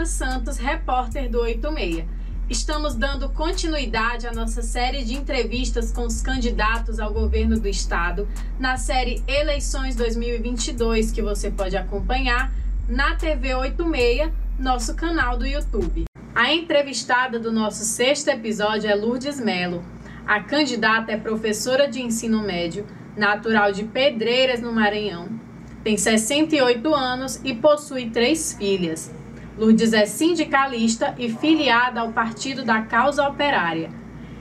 Marta Santos, repórter do 86. Estamos dando continuidade à nossa série de entrevistas com os candidatos ao governo do estado, na série Eleições 2022, que você pode acompanhar na TV 86, nosso canal do YouTube. A entrevistada do nosso sexto episódio é Lourdes Melo. A candidata é professora de ensino médio, natural de Pedreiras, no Maranhão tem 68 anos e possui três filhas. Lourdes é sindicalista e filiada ao Partido da Causa Operária.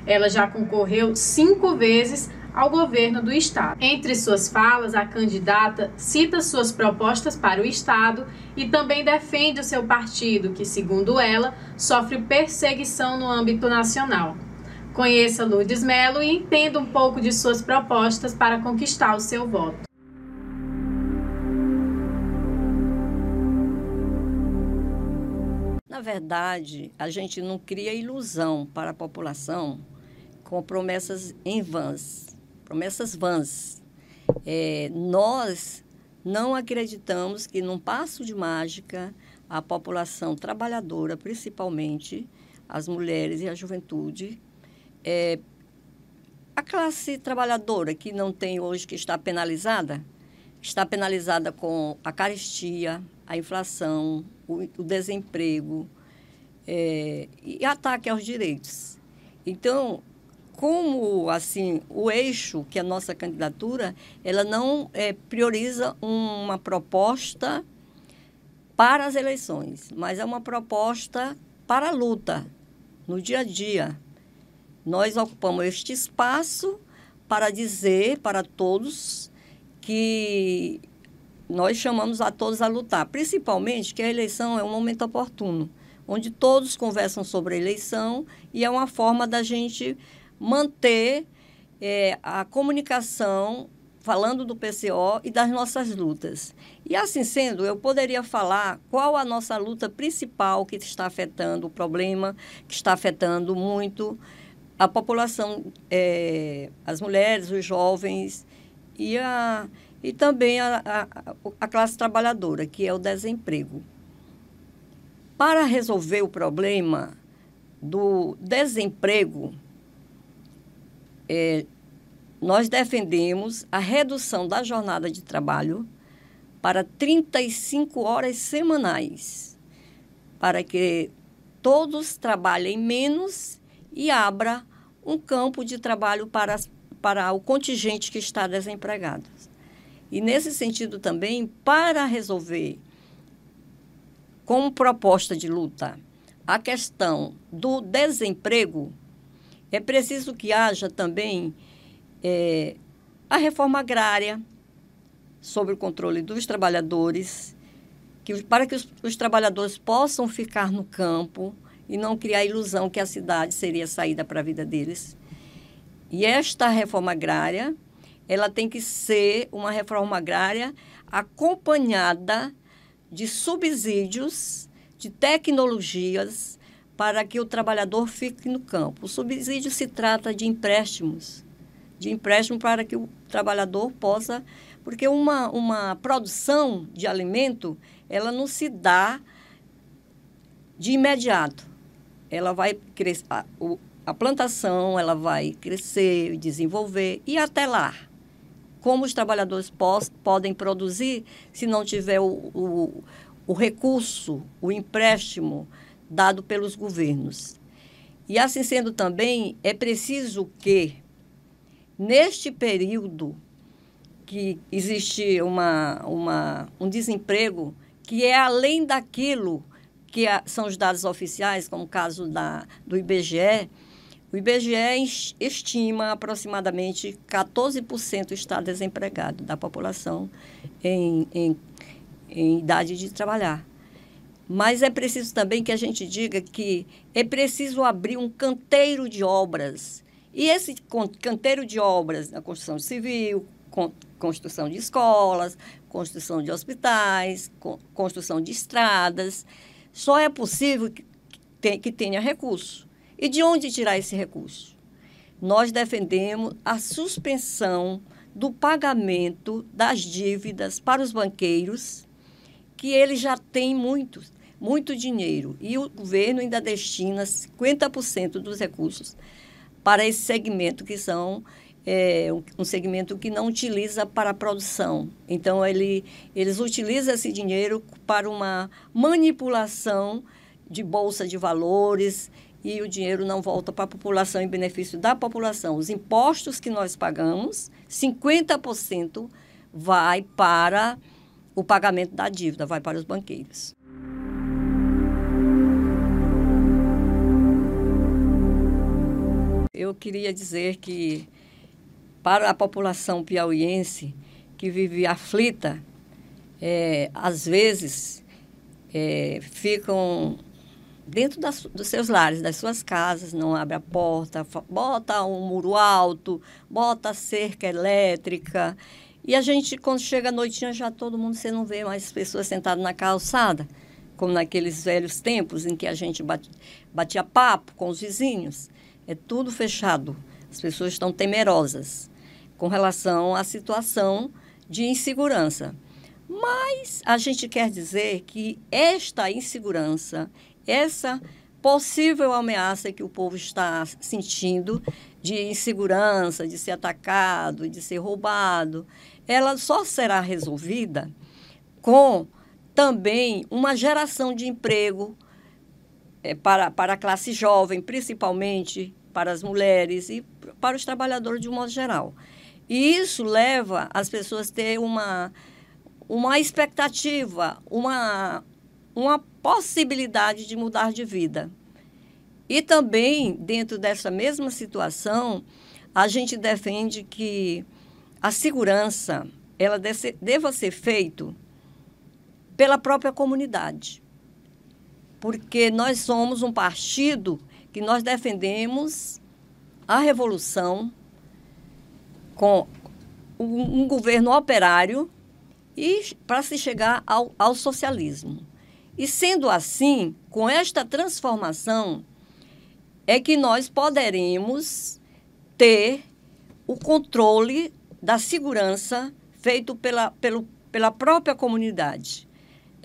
Ela já concorreu cinco vezes ao governo do Estado. Entre suas falas, a candidata cita suas propostas para o Estado e também defende o seu partido, que, segundo ela, sofre perseguição no âmbito nacional. Conheça Lourdes Melo e entenda um pouco de suas propostas para conquistar o seu voto. Na verdade, a gente não cria ilusão para a população com promessas em vãs, promessas vãs. É, nós não acreditamos que num passo de mágica a população trabalhadora, principalmente as mulheres e a juventude, é, a classe trabalhadora que não tem hoje, que está penalizada, está penalizada com a carestia, a inflação, o, o desemprego é, e ataque aos direitos. Então, como assim o eixo que é a nossa candidatura, ela não é, prioriza uma proposta para as eleições, mas é uma proposta para a luta no dia a dia. Nós ocupamos este espaço para dizer para todos que nós chamamos a todos a lutar, principalmente que a eleição é um momento oportuno, onde todos conversam sobre a eleição e é uma forma da gente manter é, a comunicação falando do PCO e das nossas lutas. E assim sendo, eu poderia falar qual a nossa luta principal que está afetando o problema, que está afetando muito a população, é, as mulheres, os jovens e a e também a, a, a classe trabalhadora, que é o desemprego. Para resolver o problema do desemprego, é, nós defendemos a redução da jornada de trabalho para 35 horas semanais, para que todos trabalhem menos e abra um campo de trabalho para, para o contingente que está desempregado. E nesse sentido também, para resolver como proposta de luta a questão do desemprego, é preciso que haja também é, a reforma agrária sobre o controle dos trabalhadores, que, para que os, os trabalhadores possam ficar no campo e não criar a ilusão que a cidade seria saída para a vida deles. E esta reforma agrária ela tem que ser uma reforma agrária acompanhada de subsídios, de tecnologias para que o trabalhador fique no campo. O subsídio se trata de empréstimos, de empréstimo para que o trabalhador possa, porque uma, uma produção de alimento, ela não se dá de imediato. Ela vai crescer, a, a plantação, ela vai crescer, desenvolver e até lá como os trabalhadores pos, podem produzir se não tiver o, o, o recurso, o empréstimo dado pelos governos. E assim sendo também, é preciso que, neste período que existe uma, uma, um desemprego que é além daquilo que são os dados oficiais, como o caso da, do IBGE, o IBGE estima aproximadamente 14% está desempregado da população em, em, em idade de trabalhar. Mas é preciso também que a gente diga que é preciso abrir um canteiro de obras. E esse canteiro de obras na construção civil, construção de escolas, construção de hospitais, construção de estradas, só é possível que tenha recurso. E de onde tirar esse recurso? Nós defendemos a suspensão do pagamento das dívidas para os banqueiros, que eles já têm muitos. muito dinheiro. E o governo ainda destina 50% dos recursos para esse segmento, que são é, um segmento que não utiliza para a produção. Então, ele, eles utilizam esse dinheiro para uma manipulação de bolsa de valores e o dinheiro não volta para a população em benefício da população. Os impostos que nós pagamos, 50% vai para o pagamento da dívida, vai para os banqueiros. Eu queria dizer que para a população piauiense que vive aflita, é, às vezes é, ficam dentro das, dos seus lares, das suas casas, não abre a porta, bota um muro alto, bota cerca elétrica. E a gente, quando chega a noitinha, já todo mundo, você não vê mais pessoas sentadas na calçada, como naqueles velhos tempos em que a gente batia, batia papo com os vizinhos. É tudo fechado. As pessoas estão temerosas com relação à situação de insegurança. Mas a gente quer dizer que esta insegurança, essa possível ameaça que o povo está sentindo de insegurança, de ser atacado, de ser roubado, ela só será resolvida com também uma geração de emprego é, para, para a classe jovem, principalmente para as mulheres e para os trabalhadores de um modo geral. E isso leva as pessoas a ter uma, uma expectativa, uma, uma possibilidade de mudar de vida. E também, dentro dessa mesma situação, a gente defende que a segurança ela deva ser feita pela própria comunidade. Porque nós somos um partido que nós defendemos a revolução com um, um governo operário e para se chegar ao, ao socialismo. E sendo assim, com esta transformação, é que nós poderemos ter o controle da segurança feito pela, pelo, pela própria comunidade,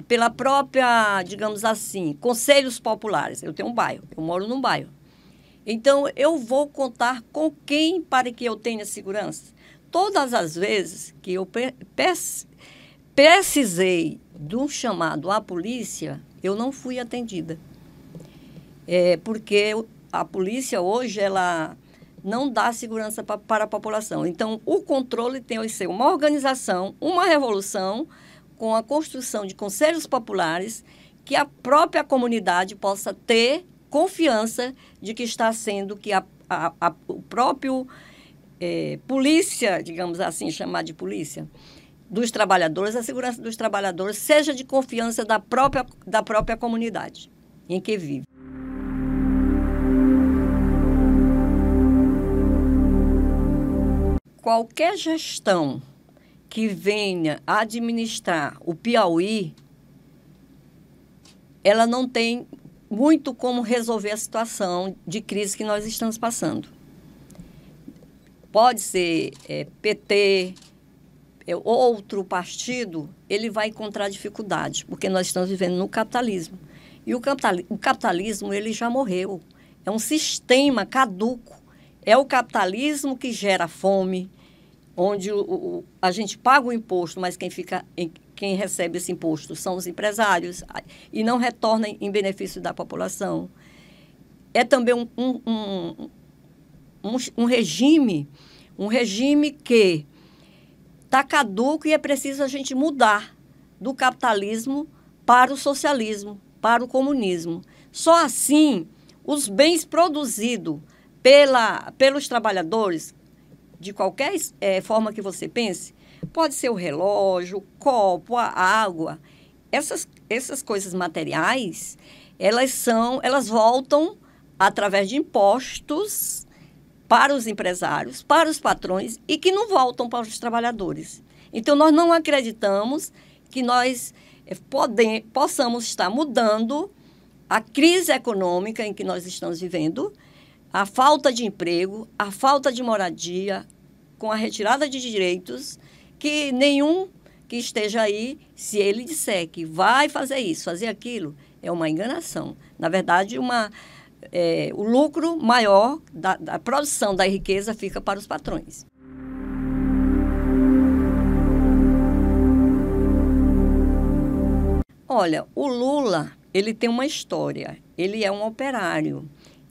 pela própria, digamos assim, conselhos populares. Eu tenho um bairro, eu moro num bairro. Então, eu vou contar com quem para que eu tenha segurança? Todas as vezes que eu precisei de um chamado à polícia, eu não fui atendida. É, porque a polícia hoje, ela não dá segurança pra, para a população. Então, o controle tem que ser uma organização, uma revolução, com a construção de conselhos populares, que a própria comunidade possa ter confiança de que está sendo, que a, a, a o próprio é, polícia, digamos assim, chamar de polícia, dos trabalhadores, a segurança dos trabalhadores seja de confiança da própria, da própria comunidade em que vive. Qualquer gestão que venha administrar o Piauí, ela não tem muito como resolver a situação de crise que nós estamos passando. Pode ser é, PT, é, outro partido, ele vai encontrar dificuldade, porque nós estamos vivendo no capitalismo. E o, capitalismo, ele já morreu. É um sistema caduco. É o capitalismo que gera fome, onde o, o, a gente paga o imposto, mas quem, fica, quem recebe esse imposto são os empresários e não retorna em benefício da população. É também um, um, um, um regime, um regime que está caduco e é preciso a gente mudar do capitalismo para o socialismo, para o comunismo. Só assim os bens produzidos pela, pelos trabalhadores, de qualquer é, forma que você pense, pode ser o relógio, o copo, a água, essas, essas coisas materiais, elas são, elas voltam através de impostos para os empresários, para os patrões e que não voltam para os trabalhadores. Então, nós não acreditamos que nós eh, podem, possamos estar mudando a crise econômica em que nós estamos vivendo, a falta de emprego, a falta de moradia, com a retirada de direitos, que nenhum que esteja aí, se ele disser que vai fazer isso, fazer aquilo, é uma enganação. Na verdade, uma, é, o lucro maior da, da produção da riqueza fica para os patrões. Olha, o Lula, ele tem uma história. Ele é um operário.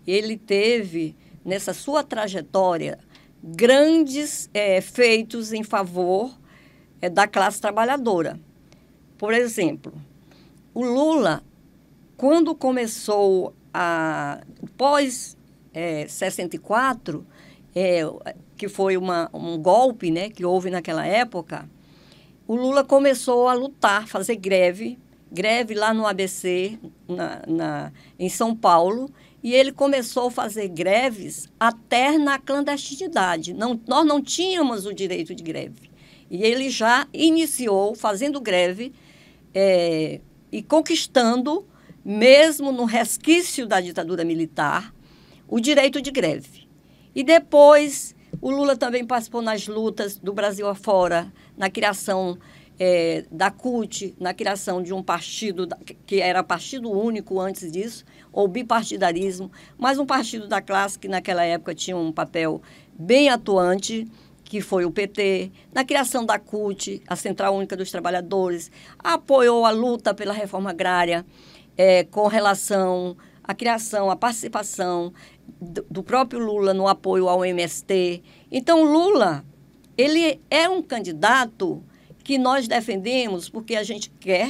Ele teve, nessa sua trajetória, grandes é, feitos em favor é, da classe trabalhadora. Por exemplo, o Lula, quando começou a pós é, 64, é, que foi uma, um golpe né, que houve naquela época, o Lula começou a lutar, fazer greve greve lá no ABC, na, na, em São Paulo, e ele começou a fazer greves até na clandestinidade. Não, nós não tínhamos o direito de greve. E ele já iniciou fazendo greve é, e conquistando, mesmo no resquício da ditadura militar, o direito de greve. E depois, o Lula também participou nas lutas do Brasil afora, na criação é, da CUT na criação de um partido que era partido único antes disso, ou bipartidarismo, mas um partido da classe que naquela época tinha um papel bem atuante, que foi o PT, na criação da CUT, a Central Única dos Trabalhadores, apoiou a luta pela reforma agrária é, com relação à criação, à participação do, do próprio Lula no apoio ao MST. Então, Lula, ele é um candidato que nós defendemos porque a gente quer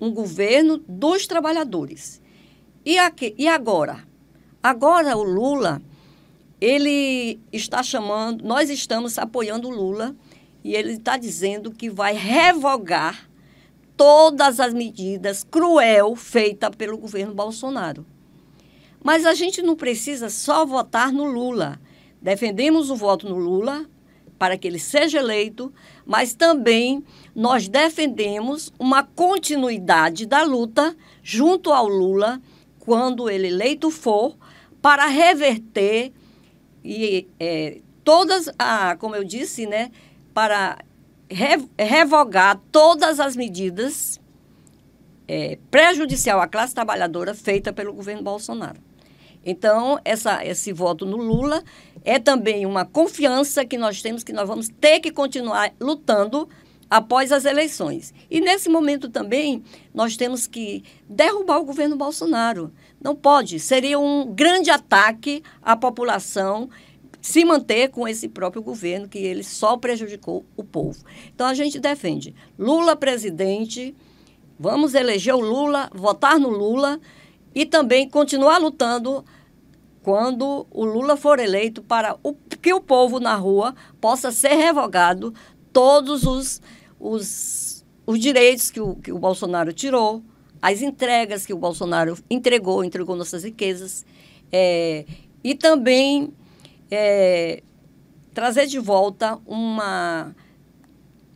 um governo dos trabalhadores. E, aqui, e agora? Agora o Lula, ele está chamando, nós estamos apoiando o Lula e ele está dizendo que vai revogar todas as medidas cruel feitas pelo governo Bolsonaro. Mas a gente não precisa só votar no Lula. Defendemos o voto no Lula, para que ele seja eleito, mas também nós defendemos uma continuidade da luta junto ao Lula, quando ele eleito for, para reverter e é, todas, a, como eu disse, né, para revogar todas as medidas é, prejudicial à classe trabalhadora feita pelo governo Bolsonaro. Então, essa, esse voto no Lula é também uma confiança que nós temos que nós vamos ter que continuar lutando após as eleições. E nesse momento também nós temos que derrubar o governo Bolsonaro. Não pode, seria um grande ataque à população se manter com esse próprio governo que ele só prejudicou o povo. Então a gente defende Lula presidente, vamos eleger o Lula, votar no Lula e também continuar lutando quando o Lula for eleito para o, que o povo na rua possa ser revogado todos os, os, os direitos que o, que o Bolsonaro tirou, as entregas que o Bolsonaro entregou, entregou nossas riquezas, é, e também é, trazer de volta uma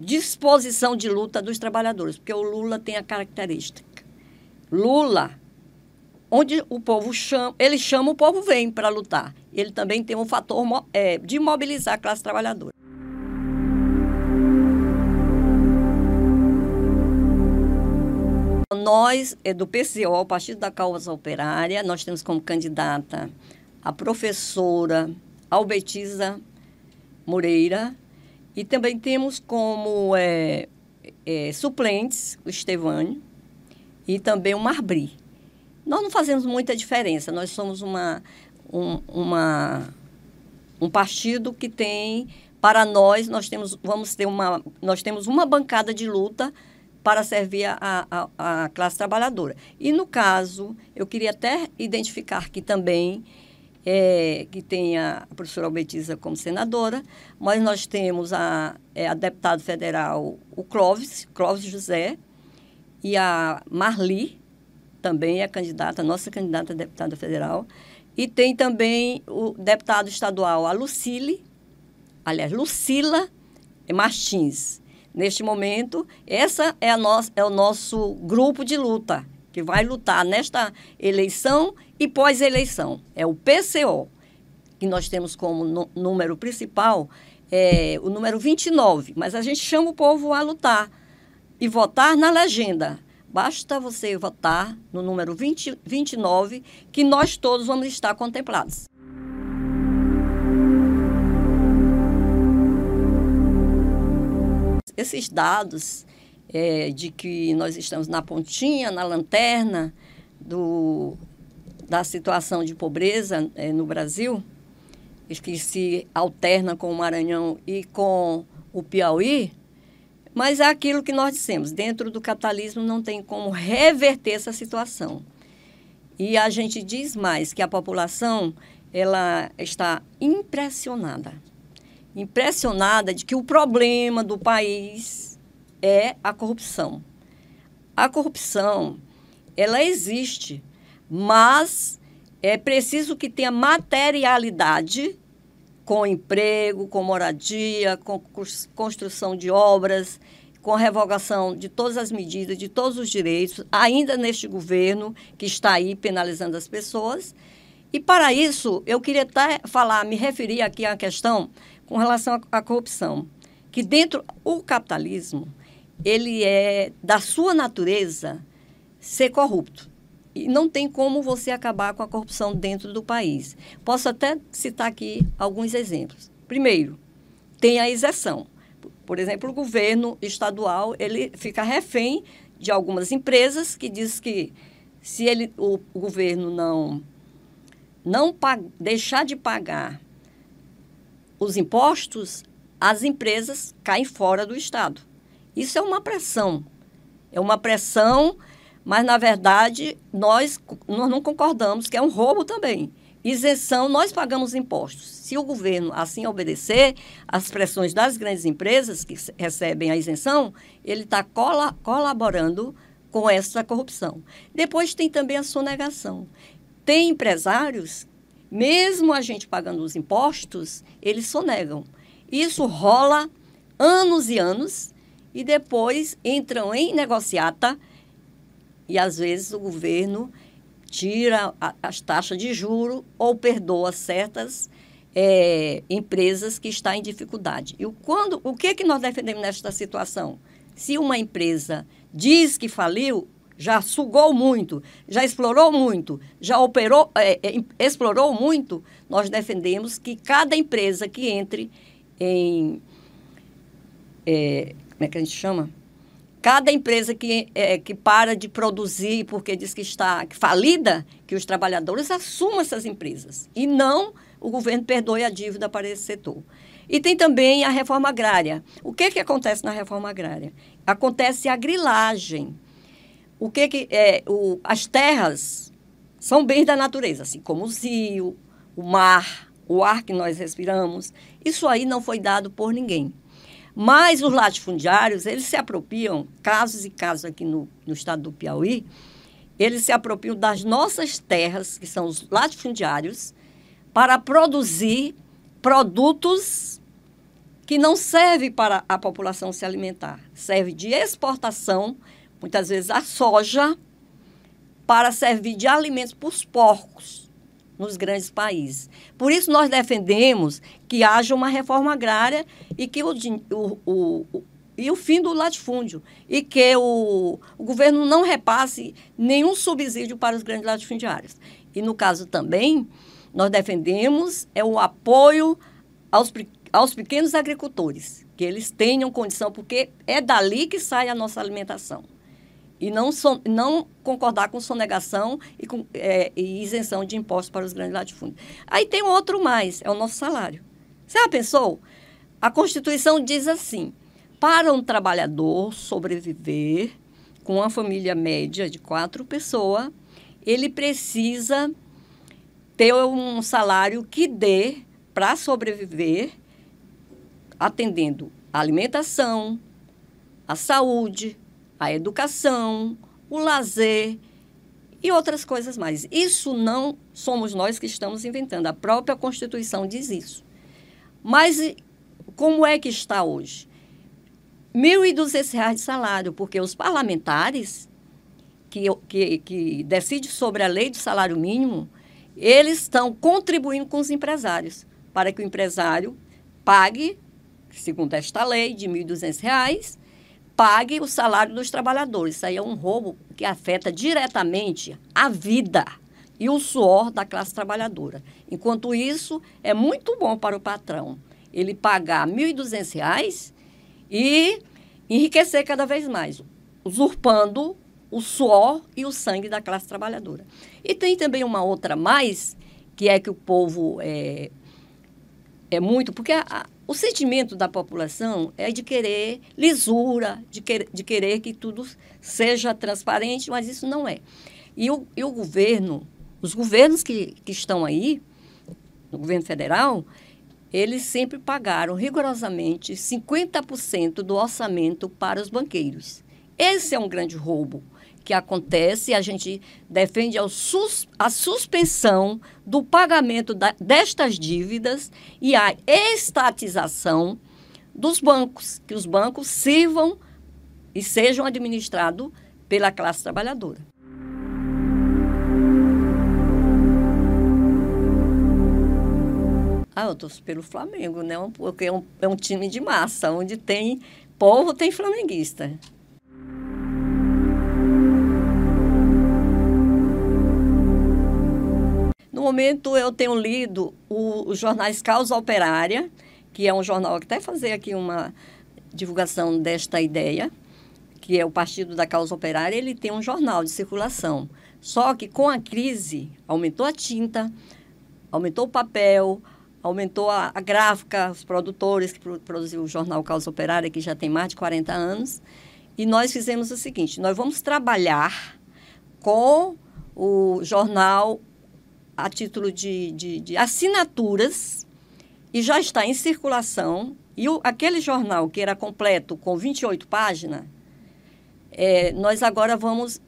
disposição de luta dos trabalhadores, porque o Lula tem a característica. Lula onde o povo chama, ele chama, o povo vem para lutar. Ele também tem um fator é, de mobilizar a classe trabalhadora. Nós, é do PCO, Partido da Causa Operária, nós temos como candidata a professora Albetiza Moreira e também temos como é, é, suplentes o Estevânio e também o Marbri. Nós não fazemos muita diferença. Nós somos uma, um, uma, um partido que tem, para nós, nós temos, vamos ter uma, nós temos uma bancada de luta para servir a, a, a classe trabalhadora. E, no caso, eu queria até identificar que também é, que tem a professora Albetiza como senadora, mas nós temos a, é, a deputada federal, o Clóvis, Clóvis José, e a Marli, também é candidata, nossa candidata a deputada federal. E tem também o deputado estadual, a Lucile, aliás, Lucila Martins. Neste momento, essa é, a é o nosso grupo de luta, que vai lutar nesta eleição e pós-eleição. É o PCO, que nós temos como número principal é, o número 29. Mas a gente chama o povo a lutar e votar na legenda Basta você votar no número 20, 29, que nós todos vamos estar contemplados. Esses dados é, de que nós estamos na pontinha, na lanterna do, da situação de pobreza é, no Brasil, que se alterna com o Maranhão e com o Piauí, mas é aquilo que nós dissemos, dentro do capitalismo não tem como reverter essa situação. E a gente diz mais que a população ela está impressionada. Impressionada de que o problema do país é a corrupção. A corrupção, ela existe, mas é preciso que tenha materialidade com emprego, com moradia, com construção de obras, com revogação de todas as medidas, de todos os direitos, ainda neste governo que está aí penalizando as pessoas. E para isso, eu queria até falar, me referir aqui à questão com relação à corrupção, que dentro o capitalismo, ele é da sua natureza ser corrupto. E não tem como você acabar com a corrupção dentro do país. Posso até citar aqui alguns exemplos. Primeiro, tem a isenção. Por exemplo, o governo estadual ele fica refém de algumas empresas que diz que se ele, o, governo não, não pag, deixar de pagar os impostos, as empresas caem fora do Estado. Isso é uma pressão. É uma pressão mas, na verdade, nós, nós não concordamos que é um roubo também. Isenção, nós pagamos impostos. Se o governo assim obedecer às pressões das grandes empresas que recebem a isenção, ele está colaborando com essa corrupção. Depois tem também a sonegação. Tem empresários, mesmo a gente pagando os impostos, eles sonegam. Isso rola anos e anos e depois entram em negociata e às vezes o governo tira as taxas de juro ou perdoa certas é, empresas que estão em dificuldade. E quando, o que, que nós defendemos nesta situação? Se uma empresa diz que faliu, já sugou muito, já explorou muito, já operou, é, é, explorou muito, nós defendemos que cada empresa que entre em. É, como é que a gente chama? Cada empresa que, é, que para de produzir porque diz que está falida, que os trabalhadores assumam essas empresas e não o governo perdoe a dívida para esse setor. E tem também a reforma agrária. O que, que acontece na reforma agrária? Acontece a grilagem. O que, que é, o, as terras são bens da natureza, assim como o rio, o mar, o ar que nós respiramos. Isso aí não foi dado por ninguém. Mas os latifundiários, eles se apropriam, casos e casos aqui no, no estado do Piauí, eles se apropriam das nossas terras, que são os latifundiários, para produzir produtos que não servem para a população se alimentar. Serve de exportação, muitas vezes a soja, para servir de alimentos para os porcos nos grandes países. Por isso, nós defendemos que haja uma reforma agrária e que o, o, o, e o fim do latifúndio e que o, o governo não repasse nenhum subsídio para os grandes latifundiários. E, no caso também, nós defendemos é o apoio aos, aos pequenos agricultores, que eles tenham condição, porque é dali que sai a nossa alimentação e não, son, não concordar com sonegação e, com, é, e isenção de impostos para os grandes latifúndios. Aí tem outro mais, é o nosso salário. Você já pensou? A Constituição diz assim, para um trabalhador sobreviver com uma família média de quatro pessoas, ele precisa ter um salário que dê para sobreviver atendendo a alimentação, a saúde, a educação, o lazer e outras coisas mais. Isso não somos nós que estamos inventando, a própria Constituição diz isso. Mas como é que está hoje? R$ 1.200 de salário, porque os parlamentares que, que, que decidem sobre a lei do salário mínimo, eles estão contribuindo com os empresários, para que o empresário pague, segundo esta lei, de R$ 1.200, pague o salário dos trabalhadores. Isso aí é um roubo que afeta diretamente a vida e o suor da classe trabalhadora. Enquanto isso, é muito bom para o patrão ele pagar R$ 1.200 e enriquecer cada vez mais, usurpando o suor e o sangue da classe trabalhadora. E tem também uma outra mais, que é que o povo é, é muito, porque a, o sentimento da população é de querer lisura, de, querer, de querer que tudo seja transparente, mas isso não é. E o, e o governo, os governos que, que estão aí, no governo federal, eles sempre pagaram rigorosamente 50% do orçamento para os banqueiros. Esse é um grande roubo que acontece, a gente defende sus, a suspensão do pagamento da, destas dívidas e a estatização dos bancos, que os bancos sirvam e sejam administrados pela classe trabalhadora. Ah, eu torço pelo Flamengo, né? Porque é um, é um time de massa, onde tem povo, tem flamenguista. No momento, eu tenho lido os jornais Causa Operária, que é um jornal que até fazer aqui uma divulgação desta ideia, que é o Partido da Causa Operária, ele tem um jornal de circulação. Só que com a crise, aumentou a tinta, aumentou o papel, aumentou a, a gráfica, os produtores que produziu o jornal Causa Operária, que já tem mais de 40 anos. E nós fizemos o seguinte: nós vamos trabalhar com o jornal a título de, de, de assinaturas e já está em circulação. E o, aquele jornal que era completo, com 28 páginas, é, nós agora vamos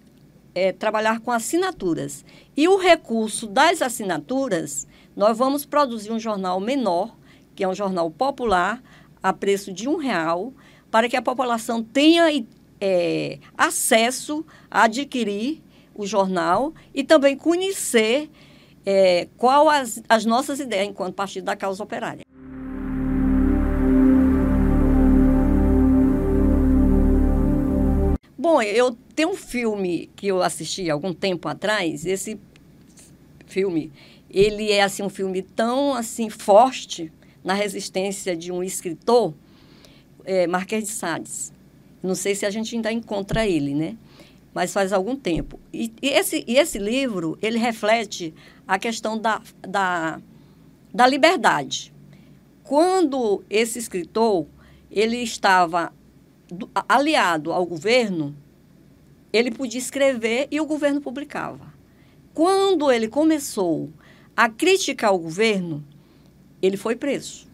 é, trabalhar com assinaturas. E o recurso das assinaturas, nós vamos produzir um jornal menor, que é um jornal popular, a preço de um real, para que a população tenha é, acesso a adquirir o jornal e também conhecer é, qual as, as nossas ideias enquanto partido da causa operária. Bom, eu tenho um filme que eu assisti algum tempo atrás. Esse filme, ele é assim um filme tão assim forte na resistência de um escritor, é, Marquês de Sades. Não sei se a gente ainda encontra ele, né? Mas faz algum tempo. E, e esse, e esse livro, ele reflete a questão da, da, da liberdade. Quando esse escritor ele estava aliado ao governo, ele podia escrever e o governo publicava. Quando ele começou a criticar o governo, ele foi preso.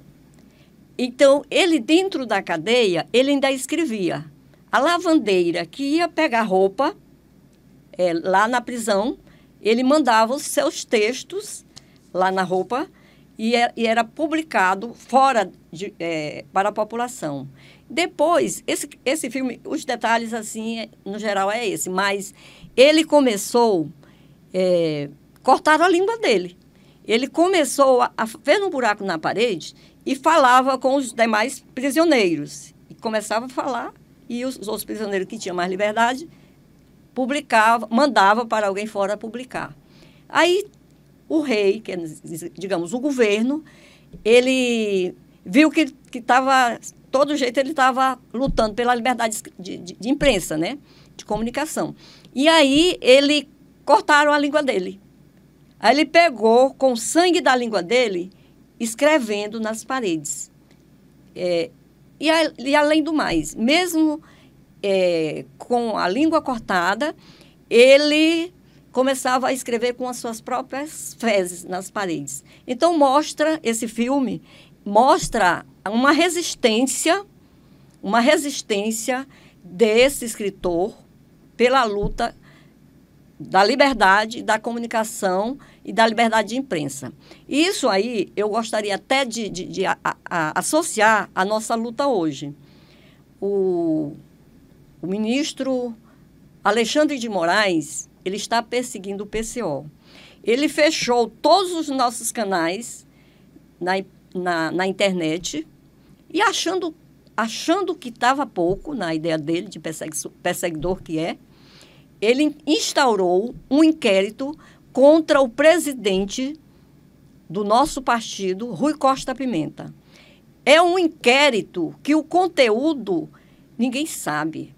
Então, ele dentro da cadeia, ele ainda escrevia. A lavandeira que ia pegar roupa é, lá na prisão, ele mandava os seus textos lá na roupa e, é, e era publicado fora de, é, para a população. Depois, esse, esse filme, os detalhes, assim, é, no geral, é esse, mas ele começou, é, cortaram a língua dele. Ele começou a, a fez um buraco na parede e falava com os demais prisioneiros. E começava a falar, e os, os outros prisioneiros que tinham mais liberdade publicava, mandava para alguém fora publicar. Aí o rei, que é, digamos, o governo, ele viu que estava, todo jeito ele estava lutando pela liberdade de, de, de, imprensa, né? De comunicação. E aí ele cortaram a língua dele. Aí ele pegou com o sangue da língua dele, escrevendo nas paredes. É, e, e além do mais, mesmo é, com a língua cortada, ele começava a escrever com as suas próprias fezes nas paredes. Então mostra esse filme mostra uma resistência, uma resistência desse escritor pela luta da liberdade, da comunicação e da liberdade de imprensa. Isso aí eu gostaria até de, de, de a, a, associar à nossa luta hoje. O o ministro Alexandre de Moraes, ele está perseguindo o PCO. Ele fechou todos os nossos canais na, na, na internet e achando achando que estava pouco, na ideia dele, de perseguidor que é, ele instaurou um inquérito contra o presidente do nosso partido, Rui Costa Pimenta. É um inquérito que o conteúdo ninguém sabe.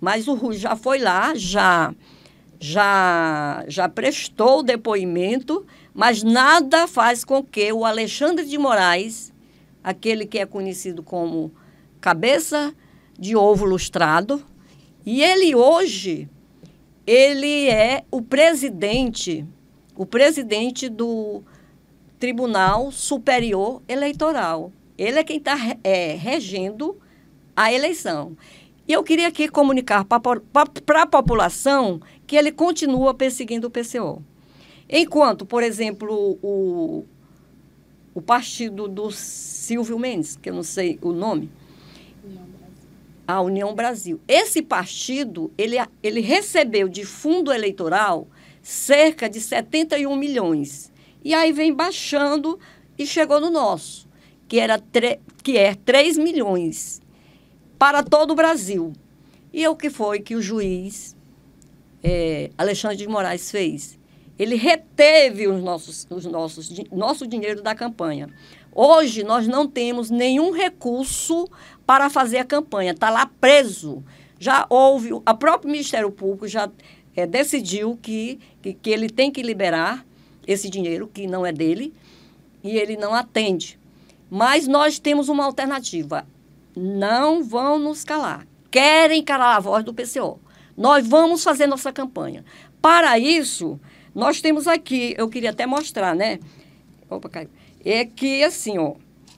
Mas o Rui já foi lá, já já já prestou o depoimento, mas nada faz com que o Alexandre de Moraes, aquele que é conhecido como cabeça de ovo lustrado, e ele hoje ele é o presidente, o presidente do Tribunal Superior Eleitoral. Ele é quem está é, regendo a eleição. E eu queria aqui comunicar para a população que ele continua perseguindo o PCO. Enquanto, por exemplo, o, o partido do Silvio Mendes, que eu não sei o nome, a União Brasil. Esse partido, ele, ele recebeu de fundo eleitoral cerca de 71 milhões. E aí vem baixando e chegou no nosso, que, era que é 3 milhões para todo o Brasil. E o que foi que o juiz é, Alexandre de Moraes fez? Ele reteve os nossos, os nossos, nosso dinheiro da campanha. Hoje nós não temos nenhum recurso para fazer a campanha, está lá preso. Já houve, o próprio Ministério Público já é, decidiu que, que, que ele tem que liberar esse dinheiro, que não é dele, e ele não atende. Mas nós temos uma alternativa. Não vão nos calar. Querem calar a voz do PCO. Nós vamos fazer nossa campanha. Para isso, nós temos aqui, eu queria até mostrar, né? Opa, caiu. É que, assim, ó,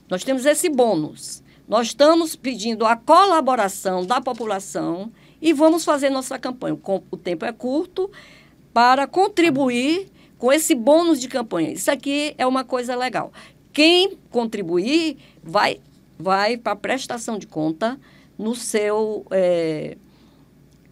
nós temos esse bônus. Nós estamos pedindo a colaboração da população e vamos fazer nossa campanha. O tempo é curto para contribuir com esse bônus de campanha. Isso aqui é uma coisa legal. Quem contribuir vai, vai para prestação de conta no seu. É,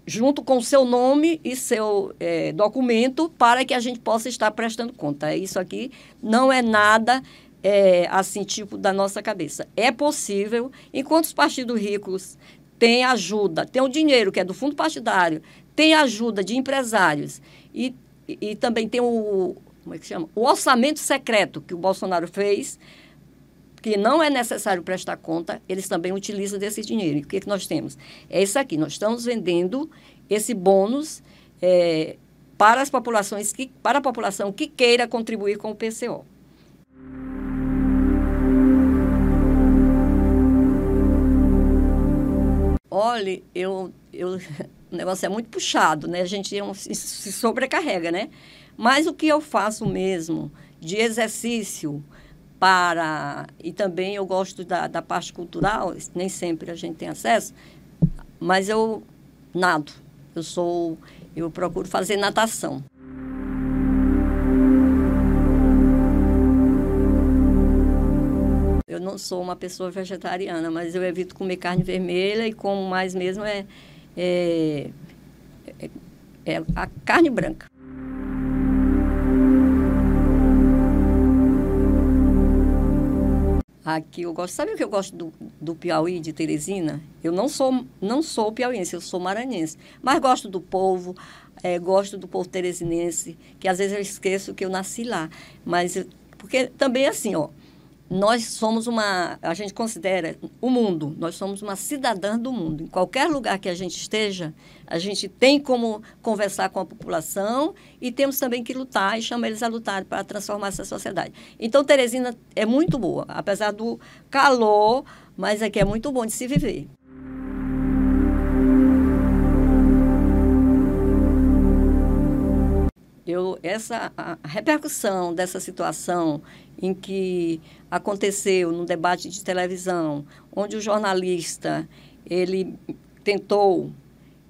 junto com o seu nome e seu é, documento para que a gente possa estar prestando conta. Isso aqui não é nada é, assim, tipo, da nossa cabeça. É possível, enquanto os partidos ricos têm ajuda, têm o dinheiro que é do fundo partidário, tem ajuda de empresários e e, também tem o, como é que chama? O orçamento secreto que o Bolsonaro fez, que não é necessário prestar conta, eles também utilizam desse dinheiro. E o que, é que nós temos? É isso aqui, nós estamos vendendo esse bônus é, para as populações que, para a população que queira contribuir com o PCO. Olhe, eu, eu o negócio é muito puxado, né? A gente se sobrecarrega, né? Mas o que eu faço mesmo de exercício para... E também eu gosto da, da parte cultural, nem sempre a gente tem acesso, mas eu nado. Eu sou... Eu procuro fazer natação. Eu não sou uma pessoa vegetariana, mas eu evito comer carne vermelha e como mais mesmo é é, é, é a carne branca. Aqui eu gosto, sabe o que eu gosto do, do Piauí, de Teresina? Eu não sou, não sou piauiense, eu sou maranhense, mas gosto do povo, é, gosto do povo teresinense, que às vezes eu esqueço que eu nasci lá. Mas, porque também assim, ó, nós somos uma, a gente considera o mundo, nós somos uma cidadã do mundo. Em qualquer lugar que a gente esteja, a gente tem como conversar com a população e temos também que lutar e chamar eles a lutar para transformar essa sociedade. Então, Teresina é muito boa, apesar do calor, mas aqui é muito bom de se viver. Eu, essa a repercussão dessa situação em que aconteceu no debate de televisão, onde o jornalista ele tentou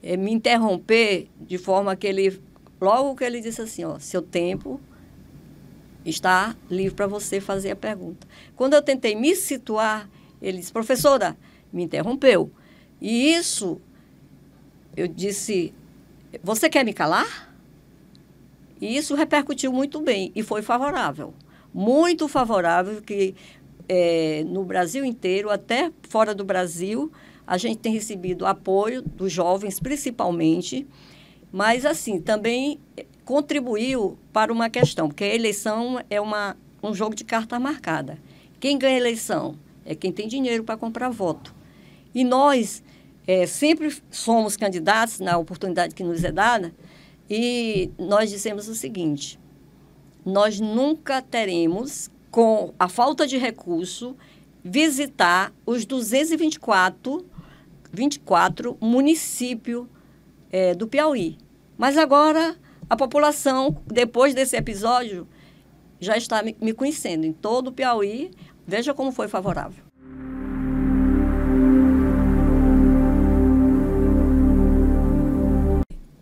é, me interromper de forma que ele logo que ele disse assim, ó, seu tempo está livre para você fazer a pergunta. Quando eu tentei me situar, ele disse, professora, me interrompeu. E isso, eu disse, você quer me calar? E isso repercutiu muito bem e foi favorável muito favorável que é, no Brasil inteiro, até fora do Brasil, a gente tem recebido apoio dos jovens, principalmente, mas, assim, também contribuiu para uma questão, porque a eleição é uma, um jogo de carta marcada. Quem ganha a eleição é quem tem dinheiro para comprar voto. E nós é, sempre somos candidatos na oportunidade que nos é dada, e nós dissemos o seguinte: nós nunca teremos, com a falta de recurso, visitar os 224 24 municípios é, do Piauí. Mas agora a população, depois desse episódio, já está me, conhecendo em todo o Piauí. Veja como foi favorável.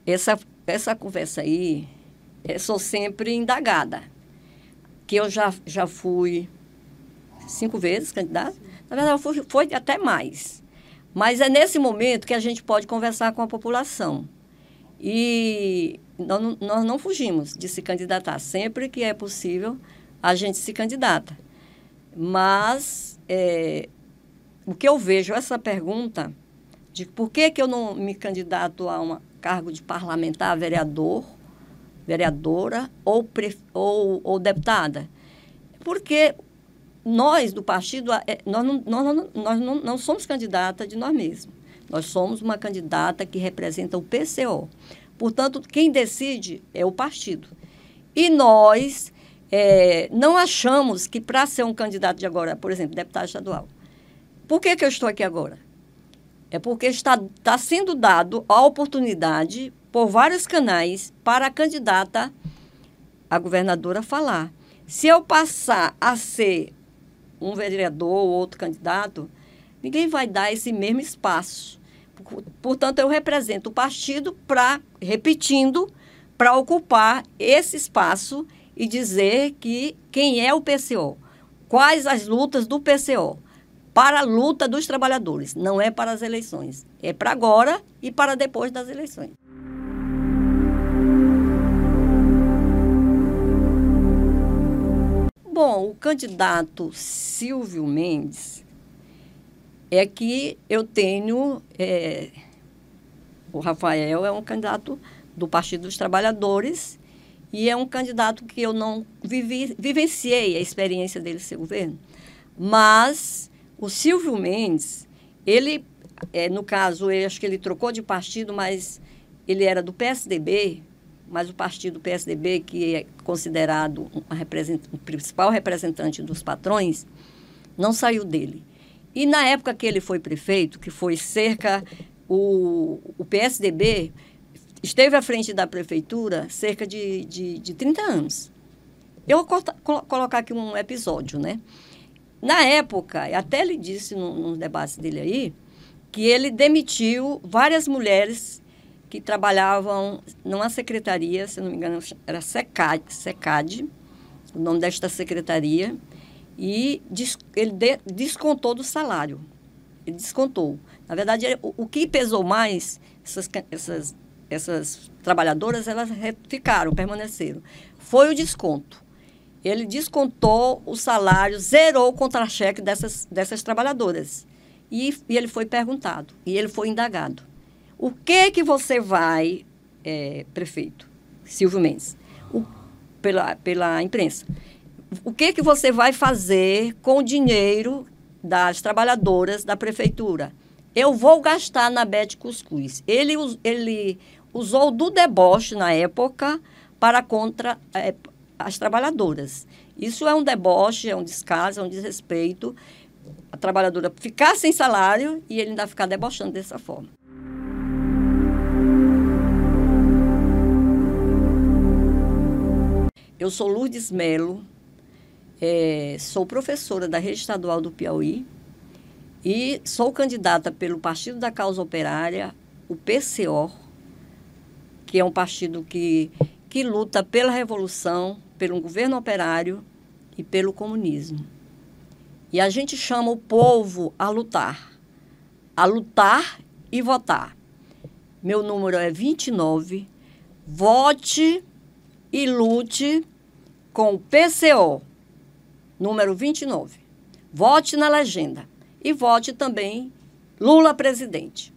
Essa, essa conversa aí eu sou sempre indagada. Que eu já, já fui cinco vezes candidata. Na verdade, fui, foi até mais. Mas é nesse momento que a gente pode conversar com a população. E nós, nós não fugimos de se candidatar. Sempre que é possível, a gente se candidata. Mas é, o que eu vejo, essa pergunta de por que, que eu não me candidato a um cargo de parlamentar, vereador, vereadora ou, ou, ou deputada. Porque nós, do partido, é, nós, não, nós, nós não, não somos candidata de nós mesmos. Nós somos uma candidata que representa o PCO. Portanto, quem decide é o partido. E nós é, não achamos que para ser um candidato de agora, por exemplo, deputado estadual, por que, que eu estou aqui agora? É porque está, está sendo dado a oportunidade por vários canais para a candidata a governadora falar. Se eu passar a ser um vereador ou outro candidato, ninguém vai dar esse mesmo espaço. Portanto, eu represento o partido para, repetindo, para ocupar esse espaço e dizer que quem é o PCO, quais as lutas do PCO para a luta dos trabalhadores, não é para as eleições, é para agora e para depois das eleições. Bom, o candidato Silvio Mendes é que eu tenho. É, o Rafael é um candidato do Partido dos Trabalhadores e é um candidato que eu não vivi, vivenciei a experiência dele ser governo. Mas o Silvio Mendes, ele, é, no caso, eu acho que ele trocou de partido, mas ele era do PSDB, mas o partido PSDB, que é considerado o principal representante dos patrões, não saiu dele. E na época que ele foi prefeito, que foi cerca. O, o PSDB esteve à frente da prefeitura cerca de, de, de 30 anos. Eu vou corta, colocar aqui um episódio, né? Na época, até ele disse nos no debate dele aí, que ele demitiu várias mulheres que trabalhavam numa secretaria, se não me engano, era SECAD, SECAD o nome desta secretaria, e ele de, descontou do salário. Ele descontou. Na verdade, o, o que pesou mais, essas, essas, essas trabalhadoras, elas ficaram, permaneceram, foi o desconto. Ele descontou o salário, zerou o contra-cheque dessas, dessas trabalhadoras. E, e ele foi perguntado, e ele foi indagado. O que que você vai, é, prefeito Silvio Mendes, o, pela, pela imprensa, o que que você vai fazer com o dinheiro das trabalhadoras da prefeitura? Eu vou gastar na Bete Cuscuz. Ele, ele usou do deboche na época para contra é, as trabalhadoras. Isso é um deboche, é um descaso, é um desrespeito. A trabalhadora ficar sem salário e ele ainda ficar debochando dessa forma. Eu sou Lourdes Melo, é, sou professora da Rede Estadual do Piauí e sou candidata pelo Partido da Causa Operária, o PCO, que é um partido que, que luta pela revolução, pelo governo operário e pelo comunismo. E a gente chama o povo a lutar, a lutar e votar. Meu número é 29. Vote e lute com o PCO, número 29. Vote na legenda e vote também Lula presidente.